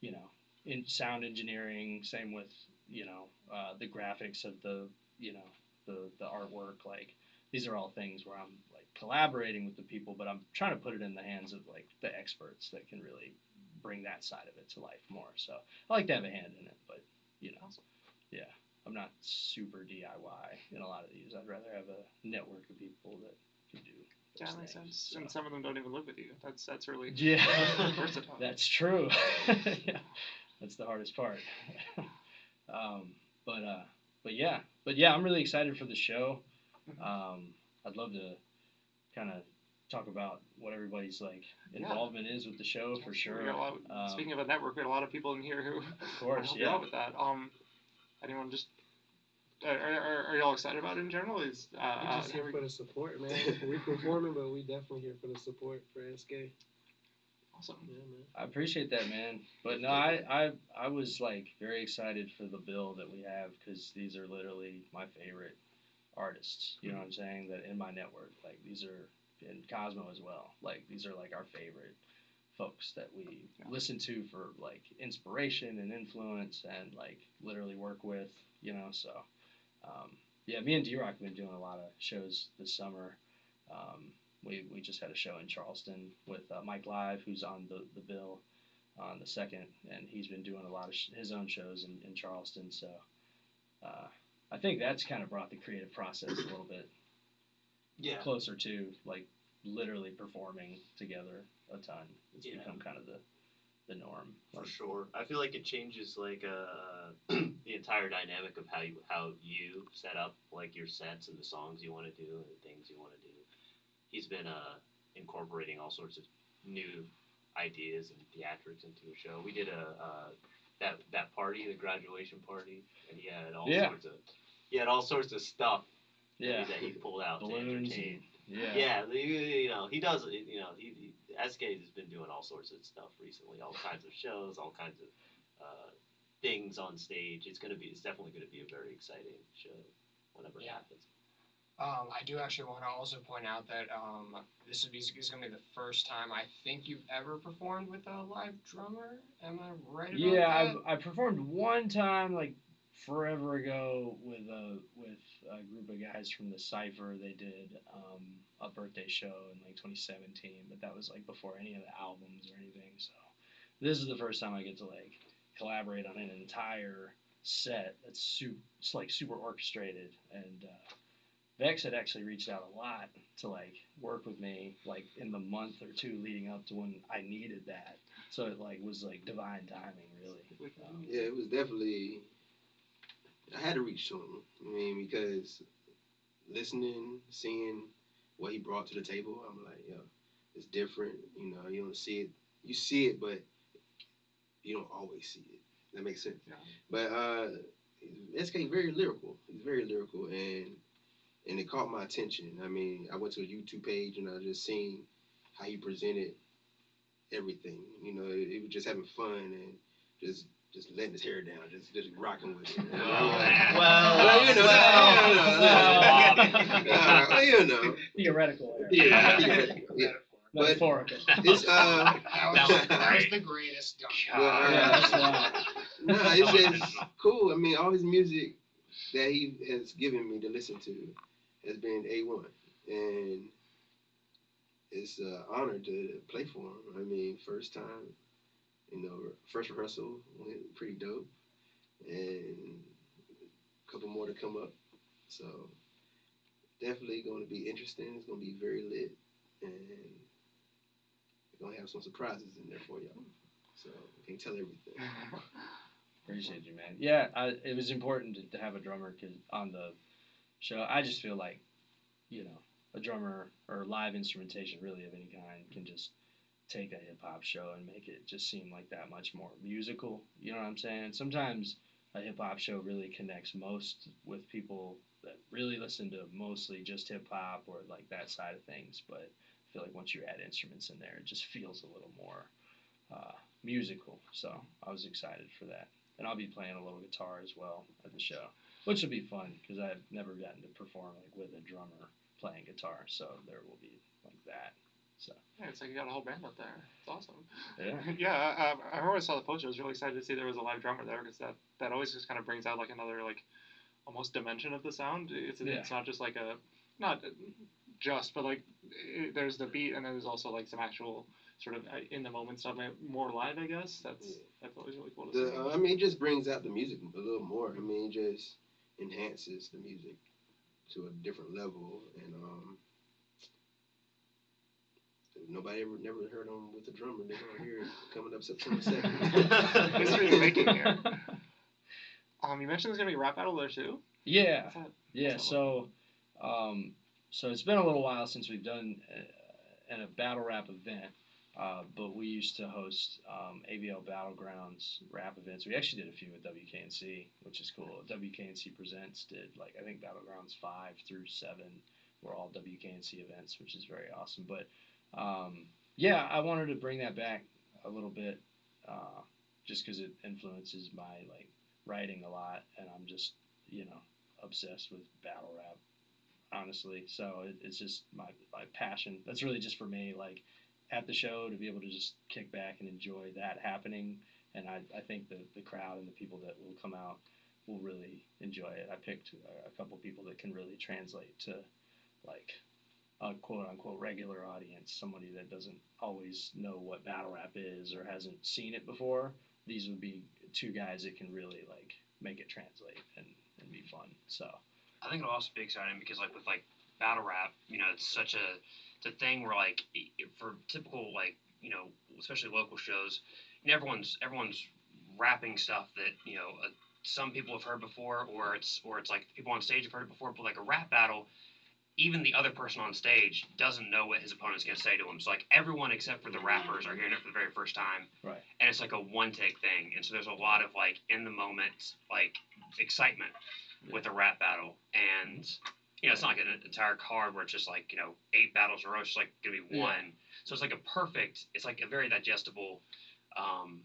you know, in sound engineering. Same with you know uh, the graphics of the you know the the artwork. Like these are all things where I'm like collaborating with the people, but I'm trying to put it in the hands of like the experts that can really bring that side of it to life more. So I like to have a hand in it, but you know, yeah, I'm not super DIY in a lot of these. I'd rather have a network of people that can do. Yeah, that makes things, sense. so. And some of them don't even live with you. That's that's really Yeah, versatile. that's true. yeah, that's the hardest part. um, but uh, but yeah, but yeah, I'm really excited for the show. Mhm. Um, I'd love to kind of talk about what everybody's like Yeah. involvement is with the show for sure. lot, Um, speaking of a network, we got a lot of people in here who Of course, yeah. out with that. Um, anyone just are, are, are y'all excited about it in general? Is uh, We're just uh, here for the support, man. We're performing, but we definitely here for the support for SK. awesome. Yeah, man. I appreciate that, man. But no, I, I, I was like very excited for the bill that we have because these are literally my favorite artists. You know what I'm saying? That in my network, like these are in Cosmo as well. Like these are like our favorite folks that we Yeah. listen to for like inspiration and influence and like literally work with. You know, so um, yeah, me and D Rock have been doing a lot of shows this summer. Um, we, we just had a show in Charleston with uh, Mike Live, who's on the, the bill on the second, and he's been doing a lot of sh- his own shows in, in Charleston. So uh, I think that's kind of brought the creative process a little bit Yeah. closer to like literally performing together a ton. It's Yeah. become kind of the the norm. For sure. I feel like it changes like uh the entire dynamic of how you how you set up like your sets and the songs you want to do and the things you want to do. He's been uh incorporating all sorts of new ideas and theatrics into the show. We did a uh that that party, the graduation party, and he had all Yeah. sorts of he had all sorts of stuff that he- yeah, that he pulled out to balloons. entertain. And, yeah. Yeah, the- you know, he does. You know, he, he SK has been doing all sorts of stuff recently, all kinds of shows, all kinds of uh, things on stage. It's gonna be, it's definitely gonna be a very exciting show whenever it Yeah. happens. Um, I do actually want to also point out that um, this is, is going to be the first time I think you've ever performed with a live drummer. Am I right about Yeah, that? I've, I performed one time like forever ago with a with a group of guys from the Cipher. They did um, a birthday show in like 2017, but that was like before any of the albums or anything. So this is the first time I get to like collaborate on an entire set that's super, it's like super orchestrated. And uh, Vex had actually reached out a lot to like work with me like in the month or two leading up to when I needed that. So it like was like divine timing, really. Um, Yeah, it was definitely. I had to reach to him. I mean, because listening, seeing what he brought to the table, I'm like, yo, it's different. You know, you don't see it. You see it, but you don't always see it. That makes sense. Yeah. But uh, SK very lyrical. He's very lyrical, and and it caught my attention. I mean, I went to a YouTube page and I just seen how he presented everything. You know, it, it was just having fun and just just letting his hair down, just just rocking with it. And I'm Well, you know, well, you know, uh, you know, Theoretical. error. yeah, yeah, yeah. But- It's uh, that, was, was that was the greatest. Well, uh, Yeah, that's wild. no, it's just cool. I mean, all his music that he has given me to listen to has been a one, and it's an honor to play for him. I mean, first time, you know, first rehearsal went pretty dope, and a couple more to come up. So definitely going to be interesting. It's going to be very lit, and we're gonna have some surprises in there for y'all. So I can't tell everything. Appreciate you, man. Yeah, I, it was important to, to have a drummer on the show. I just feel like, you know, a drummer or live instrumentation really of any kind can just take a hip hop show and make it just seem like that much more musical. You know what I'm saying? Sometimes a hip hop show really connects most with people that really listen to mostly just hip hop or like that side of things. But I feel like once you add instruments in there, it just feels a little more uh, musical. So I was excited for that and I'll be playing a little guitar as well at the show, which will be fun because I've never gotten to perform like with a drummer playing guitar, so there will be like that. So Yeah, it's like you got a whole band up there. It's awesome. yeah, yeah, I, I remember I saw the poster. I was really excited to see there was a live drummer there because that, that always just kind of brings out like another like almost dimension of the sound. It's Yeah. it's not just like a not just, but like it, there's the beat and then there's also like some actual sort of uh, in the moment stuff, more live. I guess that's Yeah. that's always really cool to The, see. uh, I mean, it just brings out the music a little more. I mean, it just enhances the music to a different level. And um, if nobody ever never heard him with a drummer. They're gonna hear it coming up September second. History is making here. Um, you mentioned there's gonna be a rap battle there too. yeah, that? yeah. So, um, so it's been a little while since we've done uh, an, a battle rap event. Uh, but we used to host um, AVL Battlegrounds rap events. We actually did a few with WKNC, which is cool. WKNC Presents did like I think Battlegrounds five through seven were all WKNC events, which is very awesome. But um, yeah, I wanted to bring that back a little bit, uh, just because it influences my like writing a lot, and I'm just you know obsessed with battle rap, honestly. So it, it's just my my passion. That's really just for me, like at the show to be able to just kick back and enjoy that happening. And I, I think the, the crowd and the people that will come out will really enjoy it. I picked a, a couple people that can really translate to like a quote unquote regular audience, somebody that doesn't always know what battle rap is or hasn't seen it before. These would be two guys that can really like make it translate and, and be fun. So I think it'll also be exciting because like with like battle rap, you know, it's such a it's a thing where like for typical like you know especially local shows, everyone's everyone's rapping stuff that you know uh, some people have heard before, or it's or it's like people on stage have heard it before. But like a rap battle, even the other person on stage doesn't know what his opponent's gonna say to him. So like everyone except for the rappers are hearing it for the very first time, Right. and it's like a one take thing. And so there's a lot of like in the moment like excitement with a rap battle and you know, it's not like an entire card where it's just like, you know, eight battles in a row. It's just like going to be Yeah. one. So it's like a perfect, it's like a very digestible, um,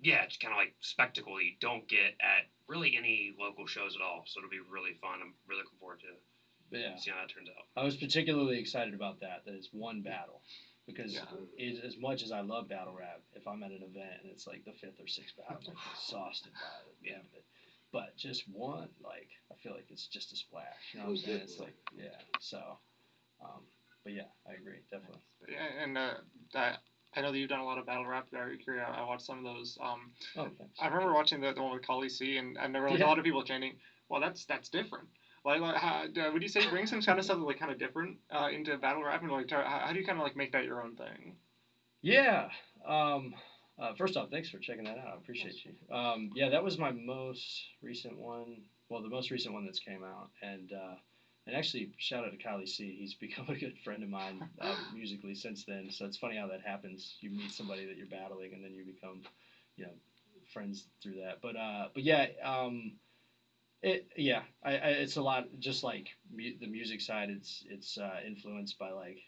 yeah, it's kind of like spectacle you don't get at really any local shows at all. So it'll be really fun. I'm really looking forward to but yeah, seeing how that turns out. I was particularly excited about that. That it's one battle, because Yeah. it, as much as I love battle rap, if I'm at an event and it's like the fifth or sixth battle, I'm exhausted by it. at the end of it. But just one, like I feel like it's just a splash. You know what I'm saying? It's like yeah. So, um, but yeah, I agree definitely. Yeah, and uh, that I know that you've done a lot of battle rap. Very curious. I watched some of those. Um, Oh, thanks. I remember watching the, the one with Kali C, and I remember like Yeah. a lot of people chanting, "Well, that's that's different." Like, like how, would you say you bring some kind of stuff like kind of different uh, into battle rap, and like how, how do you kind of like make that your own thing? Yeah. Um, uh, first off, thanks for checking that out. I appreciate you. Um, yeah, that was my most recent one. Well, the most recent one that's came out, and uh, and actually, shout out to Kylie C. He's become a good friend of mine uh, musically since then. So it's funny how that happens. You meet somebody that you're battling, and then you become, you know, friends through that. But uh, but yeah. Um, it yeah, I, I it's a lot just like mu- the music side. It's it's uh, influenced by like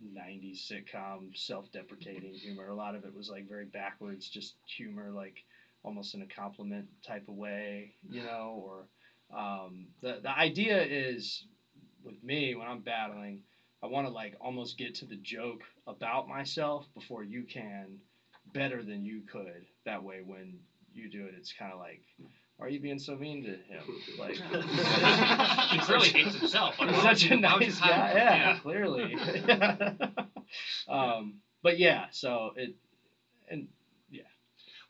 90s sitcom self-deprecating humor. A lot of it was like very backwards, just humor, like almost in a compliment type of way, you know. Or um, the the idea is with me when I'm battling, I want to like almost get to the joke about myself before you can, better than you could. That way, when you do it, it's kind of like. Are you being so mean to him? Like, he clearly hates himself. Like, He's such you- a why would you nice guy. Yeah, yeah. clearly. um, but yeah, so it and yeah.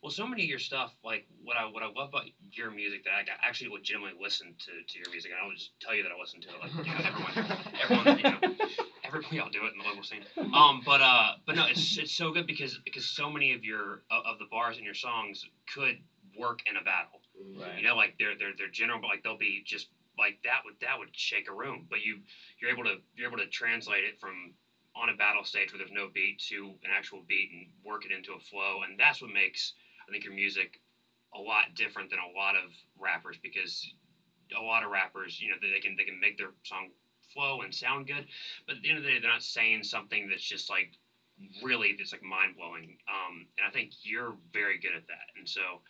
Well, so many of your stuff, like what I what I love about your music, that I got- actually legitimately listen to, to your music, and I will just tell you that I listen to it. Like you know, everyone, everyone, you know, everybody, I'll do it in the local scene. Um, but uh, but no, it's it's so good because because so many of your of of the bars in your songs could work in a battle. Right. You know, like they're they're they're general, but like they'll be just like that would that would shake a room. But you you're able to you're able to translate it from on a battle stage where there's no beat to an actual beat and work it into a flow, and that's what makes I think your music a lot different than a lot of rappers because a lot of rappers, you know, they, they can they can make their song flow and sound good, but at the end of the day, they're not saying something that's just like really that's like mind blowing. Um, and I think you're very good at that, and so.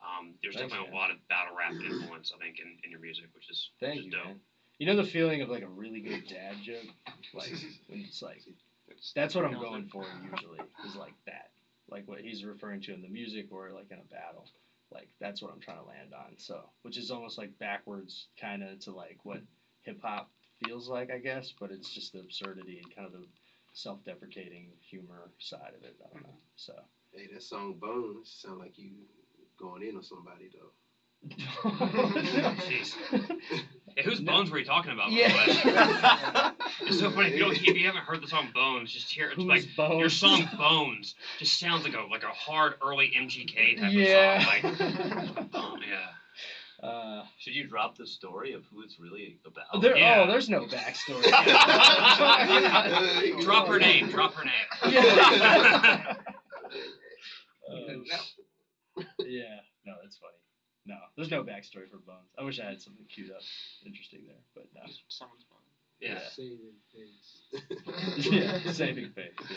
Um, there's Thanks, definitely man. a lot of battle rap influence, I think, in, in your music, which is Thank which is you, dope. man. You know the feeling of like a really good dad joke, like when it's like that's what I'm going for usually is like that, like what he's referring to in the music or like in a battle, like that's what I'm trying to land on. So, which is almost like backwards kind of to like what hip hop feels like, I guess, but it's just the absurdity and kind of the self-deprecating humor side of it. I don't know. So. Hey, that song Bones sound like you going in on somebody though. Jeez. Hey, whose bones were you talking about? by the way? Yeah. It's so funny if you don't if you haven't heard the song Bones, just hear. It's Whose like your bones? song Bones just sounds like a like a hard early MGK type Yeah. of song. Like, oh, yeah. Uh, Should you drop the story of who it's really about? there, yeah. Oh, there's no backstory. Drop her name. Drop her name. Yeah. Oh, yeah, no, that's funny. No, there's no backstory for Bones. I wish I had something queued up, interesting there, but no. Just someone's phone. Yeah. Saving face. yeah, saving face. Yeah.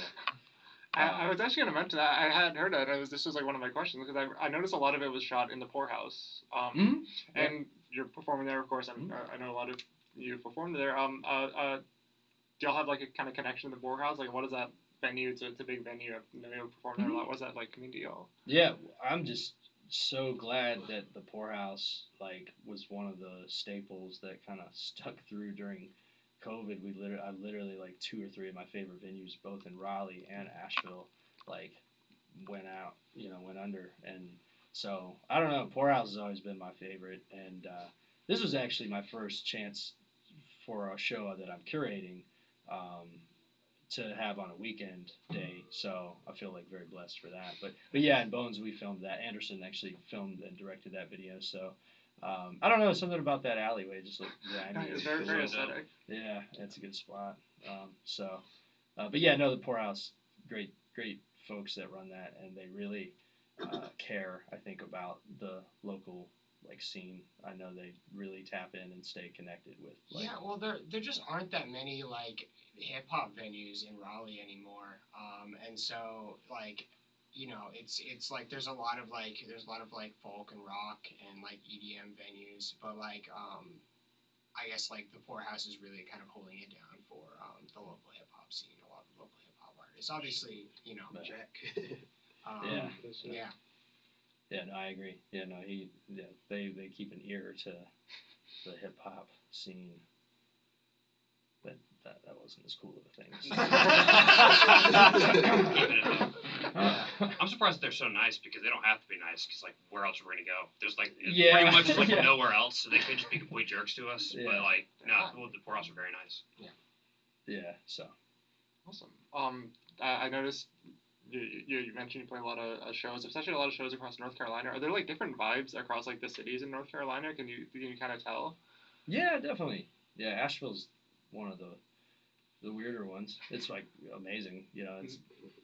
I, I was actually gonna mention that I had heard that. I was this was like one of my questions because I, I noticed a lot of it was shot in the poorhouse. Um, Mhm. Yeah. and you're performing there, of course. I'm, Mhm. I know a lot of you performed there. Um, uh, uh, do y'all have like a kind of connection to the poorhouse? Like, what is that venue? It's a, it's a big venue. I've never performed there a lot. What's that like to y'all? Yeah, I'm just so glad that the poorhouse like was one of the staples that kind of stuck through during COVID. We literally, I literally like two or three of my favorite venues, both in Raleigh and Asheville, like went out, you know, went under, and so I don't know. Poorhouse has always been my favorite, and uh, this was actually my first chance for a show that I'm curating. Um, to have on a weekend day, so I feel like very blessed for that. But but yeah, in Bones we filmed that. Anderson actually filmed and directed that video, so um, I don't know something about that alleyway just looked grimy. It's and very very aesthetic. Yeah, it's a good spot. Um, so, uh, but yeah, no, the Poorhouse, great great folks that run that, and they really uh, care. I think about the local like scene. I know they really tap in and stay connected with. Like, yeah, well, there there just aren't that many like hip hop venues in Raleigh anymore, um, and so like, you know, it's it's like there's a lot of like there's a lot of like folk and rock and like EDM venues, but like um, I guess like the Poorhouse is really kind of holding it down for um, the local hip hop scene. A lot of local hip hop artists, obviously, you know, But- Jack. um, Yeah. yeah. Yeah, no, I agree. Yeah, no, he, yeah, they they keep an ear to the hip hop scene. But that that wasn't as cool of a thing. Keeping it up. Yeah. I'm surprised they're so nice because they don't have to be nice because like where else are we gonna go? There's like Yeah. pretty much like Yeah. nowhere else, so they could just be complete jerks to us. Yeah. But like no, well, the poorhouse are very nice. Yeah. Yeah, so Awesome. Um, I, I noticed you, you, you mentioned you play a lot of uh, shows, especially a lot of shows across North Carolina. Are there like different vibes across like the cities in North Carolina? Can you can you kind of tell? yeah, definitely. Yeah, Asheville's one of the the weirder ones. It's like amazing, you know. It's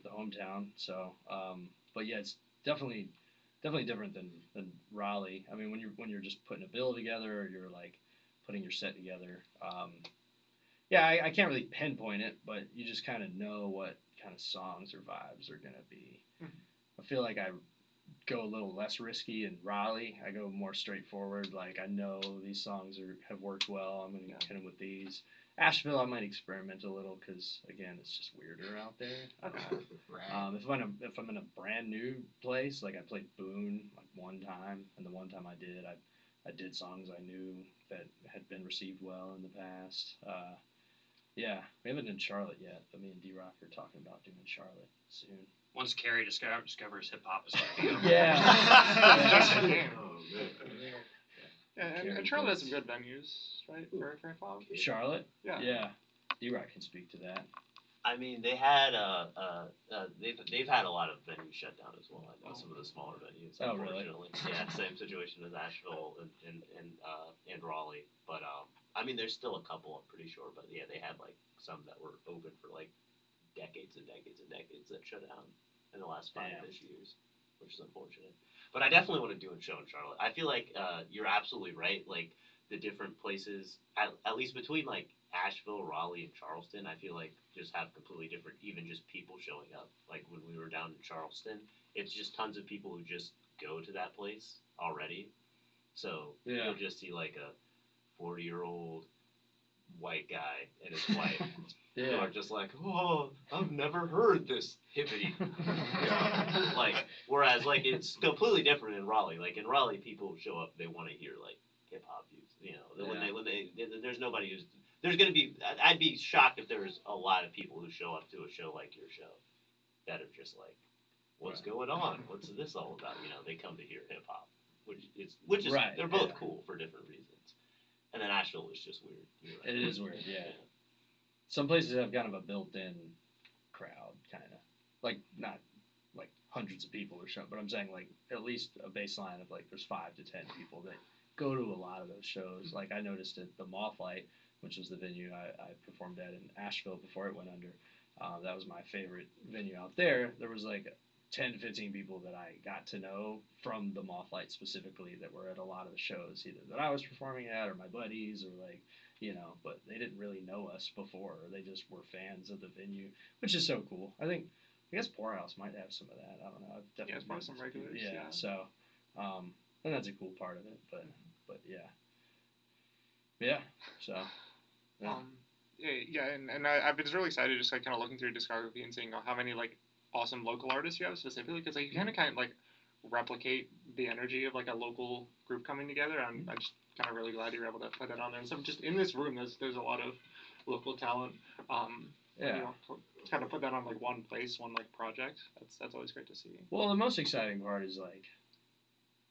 the hometown, so. Um, but yeah, it's definitely definitely different than than Raleigh. I mean, when you're when you're just putting a bill together, or you're like putting your set together. Um, yeah, I, I can't really pinpoint it, but you just kind of know what kind of songs or vibes are gonna be. Mhm. I feel like I go a little less risky in Raleigh. I go more straightforward. Like I know these songs are have worked well. I'm gonna Yeah. hit them with these. Asheville, I might experiment a little because again, it's just weirder out there. Okay. Uh, Right. um, if I'm in a, if I'm in a brand new place, like I played Boone like one time, and the one time I did, I I did songs I knew that had been received well in the past. Uh, yeah, we haven't done Charlotte yet, but me and D Rock are talking about doing Charlotte soon. Once Cary discover, discovers hip hop, is gonna be Yeah. Yeah. Oh man. Yeah, and, and Charlotte has some good venues, right? For for hip. Charlotte, Yeah. yeah, D Rock can speak to that. I mean, they had uh, uh, uh, they've they've had a lot of venues shut down as well. I know some of the smaller venues. Oh, really? Unfortunately, yeah, same situation as Asheville and and and, uh, and Raleigh. But um, I mean, there's still a couple. I'm pretty sure. But yeah, they had like some that were open for like decades and decades and decades that shut down in the last five Damn. ish years, which is unfortunate. But I definitely want to do a show in Charlotte. I feel like uh, you're absolutely right. Like the different places, at, at least between like Asheville, Raleigh, and Charleston, I feel like just have completely different, even just people showing up. Like when we were down in Charleston, it's just tons of people who just go to that place already. So Yeah. you'll just see like a 40 year old white guy and his wife who Yeah, are just like, oh, I've never heard this hippity. like, whereas like it's completely different in Raleigh. Like in Raleigh, people show up, they want to hear like hip hop views. You know, when they when they there- there's nobody who's there's gonna be. I- I'd be shocked if there's a lot of people who show up to a show like your show that are just like, what's Right. going on? What's this all about? You know, they come to hear hip hop, which is which is Right, they're both yeah. cool for different reasons. And then Asheville is just weird. You're right. it is weird. Yeah, some places have kind of a built-in crowd, kind of like not like hundreds of people or something, but I'm saying like at least a baseline of like there's five to ten people that go to a lot of those shows. Like I noticed at the Mothlight, which was the venue I, I performed at in Asheville before it went under. Uh, that was my favorite venue out there. There was like 10 to 15 people that I got to know from the Mothlight specifically that were at a lot of the shows, either that I was performing at or my buddies or like, you know, but they didn't really know us before. They just were fans of the venue, which is so cool. I think, I guess Poorhouse might have some of that. I don't know. I've definitely Yeah, probably some regulars, Yeah, yeah. so, um, and that's a cool part of it, but, but yeah. Yeah, so. Yeah. Um, yeah, yeah, and, and I, I've been really excited just like kind of looking through your discography and seeing how many like awesome local artists you have specifically because like you kind of kind of like replicate the energy of like a local group coming together. I'm, I'm just kind of really glad you were able to put that on there. And so just in this room, there's there's a lot of local talent. Um, Yeah. You know, kind of put that on like one place, one like project. That's that's always great to see. Well, the most exciting part is like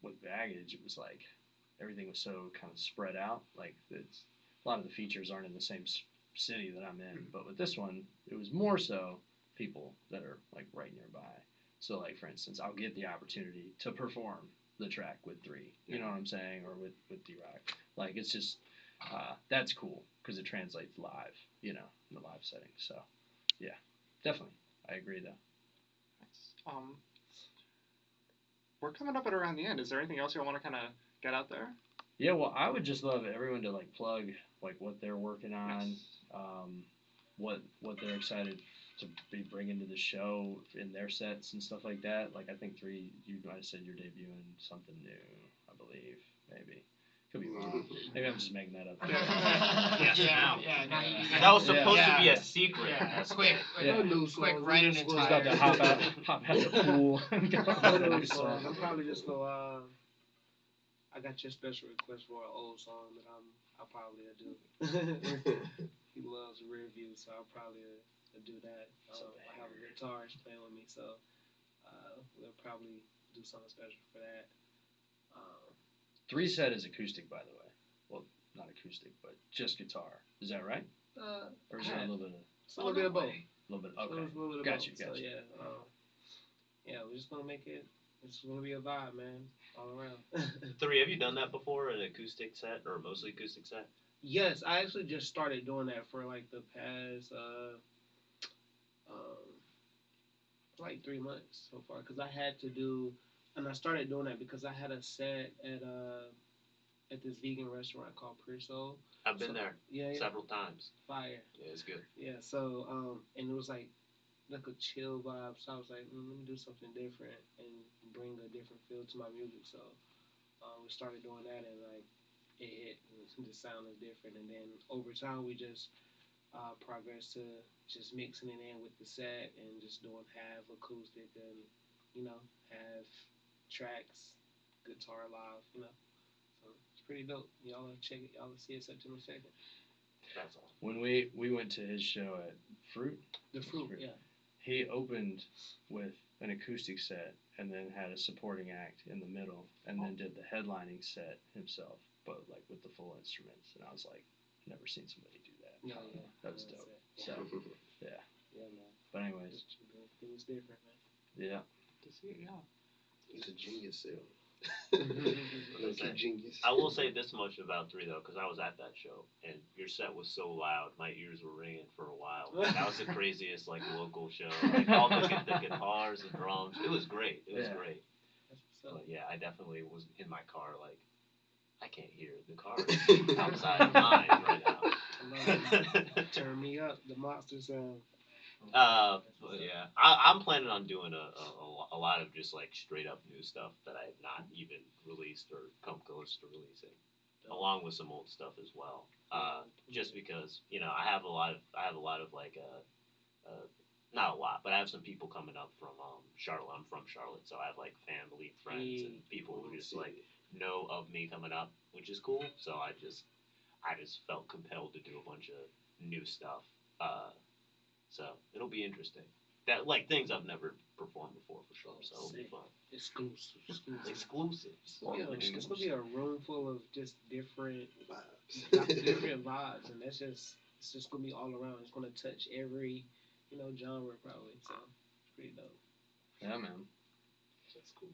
with baggage, it was like everything was so kind of spread out. Like it's a lot of the features aren't in the same city that I'm in, but with this one, it was more so people that are like right nearby. So, like for instance, I'll get the opportunity to perform the track with three. You know what I'm saying, or with with D Rock. Like it's just uh, that's cool because it translates live. You know, in the live setting. So, yeah, definitely, I agree though. Um, we're coming up at around the end. Is there anything else you want to kind of get out there? Yeah, well, I would just love everyone to like plug like what they're working on, Yes. um, what what they're excited to be bringing to the show in their sets and stuff like that. Like I think three, you might have said you're debuting something new, I believe, maybe. Could be wrong. Maybe I'm just making that up. Yes, yeah, now. yeah, That was Yeah. supposed to be a secret. Yeah, That's quick, Yeah. quick, No quick, songs, write no it songs. He's about to hop out, hop out the pool. and go. I'm probably just gonna. Uh, I got your special request for an old song that I'm. I'll probably do. he loves rear view, so I'll probably uh, do that. It's a Um, I have a banger. guitarist playing with me, so uh, we'll probably do something special for that. Um, Three set is acoustic, by the way. Well, not acoustic, but just guitar. Is that right? uh, Or is there a little bit of, it's a little bit of both. a little bit? A little- Okay. a little bit of Got both. you, got so, you. yeah, um, yeah, we're just gonna make it. It's gonna be a vibe, man, all around. Three, have you done that before? An acoustic set or mostly acoustic set? Yes, I actually just started doing that for like the past uh, like three months so far because I had to do, and I started doing that because I had a set at uh at this vegan restaurant called Pure Soul. I've been So- there Yeah, yeah, several times. fire. Yeah, it's good. Yeah, so um, and it was like like a chill vibe. So I was like, mm, let me do something different and bring a different feel to my music. So um, we started doing that, and like it hit. And the sound is different, and then over time we just uh, progressed to just mixing it in with the set and just doing half acoustic and you know half tracks, guitar live. You know, so it's pretty dope. Y'all check it. Y'all see it September second. That's all. When we we went to his show at Fruit, The fruit, Fruit. yeah. he opened with an acoustic set and then had a supporting act in the middle and then did the headlining set himself but like with the full instruments and i was like never seen somebody do that Yeah, yeah. that was dope it. so Yeah, Yeah, man. but anyways Just Things different, man. yeah To see it, yeah. He's a genius, Sal. Mhm. Lucky genius. I will say this much about three though, because I was at that show and your set was so loud, my ears were ringing for a while. Like, that was the craziest like local show. Like all the, the guitars, and drums, it was great. It was Yeah. great. That's what's up. But yeah, I definitely was in my car like I can't hear the car is outside of mine right I love now. Turn me up, the monster sound. Uh, but yeah, I, I'm planning on doing a, a, a a lot of just like straight up new stuff that I have not even released or come close to releasing, along with some old stuff as well. Uh, just because you know I have a lot of I have a lot of like uh, uh, not a lot, but I have some people coming up from um, Charlotte. I'm from Charlotte, so I have like family, friends, and people who just like know of me coming up, which is cool. So I just I just felt compelled to do a bunch of new stuff. Uh, so it'll be interesting. That like things I've never performed before for sure. So it'll be fun. Exclusive. Exclusive. Exclusive. It's gonna, be a, it's gonna be a room full of just different, Vibes. different vibes, and that's just it's just gonna be all around. It's gonna touch every, you know, genre probably. So it's pretty dope. yeah man That's cool.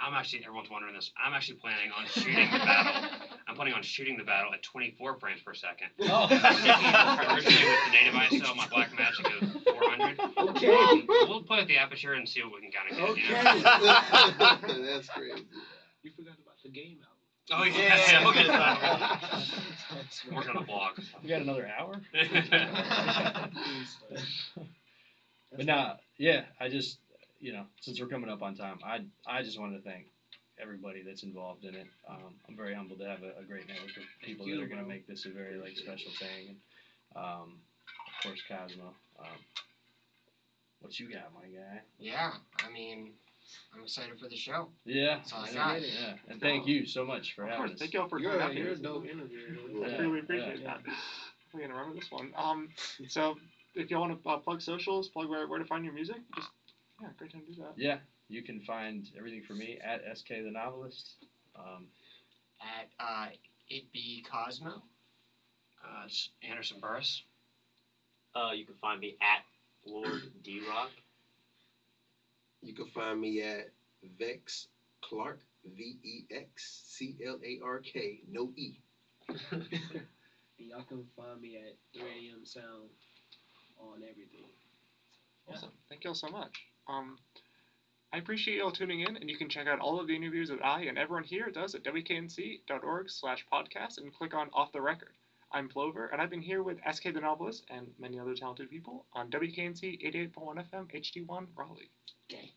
I'm actually everyone's wondering this. I'm actually planning on shooting the battle. I'm planning on shooting the battle at 24 frames per second. Oh. Originally with the native ISO, my Blackmagic of 400. Okay. Um, we'll play with the aperture and see what we can kind of get. You know? That's crazy. You forgot about the game album. Oh yeah, Yeah, we'll get yeah. that. That's I'm working on a blog. we got another hour. But nah, yeah, I just you know, since we're coming up on time, I I just wanted to thank everybody that's involved in it. Um, I'm very humbled to have a, a great network of people you, that are going to make this a very like special thing. And um, of course, Cosmo. Um, what you got, my guy? Yeah, I mean, I'm excited for the show. Yeah, That's all I know, got. yeah, and thank you so much for Of having course, us. thank y'all for You're, coming a, you're here. a dope interviewer. I Yeah. really appreciate yeah. that. We're gonna remember this one. Um, so if y'all want to uh, plug socials, plug where, where to find your music, just yeah, great time to do that. Yeah, you can find everything for me at SK the Novelist. Um, At uh, it be Cosmo. Uh, it's Anderson Burris. Uh, you can find me at Lord D Rock. You can find me at Vex Clark, V E X C L A R K, no E. Y'all can find me at 3 a.m. Sound on everything. Awesome. Thank y'all so much. Um, I appreciate y'all tuning in, and you can check out all of the interviews that I and everyone here does at wknc.org slash podcast and click on Off the Record. I'm Plover, and I've been here with SK the Novelist and many other talented people on WKNC 88.1 FM HD1 Raleigh. Okay.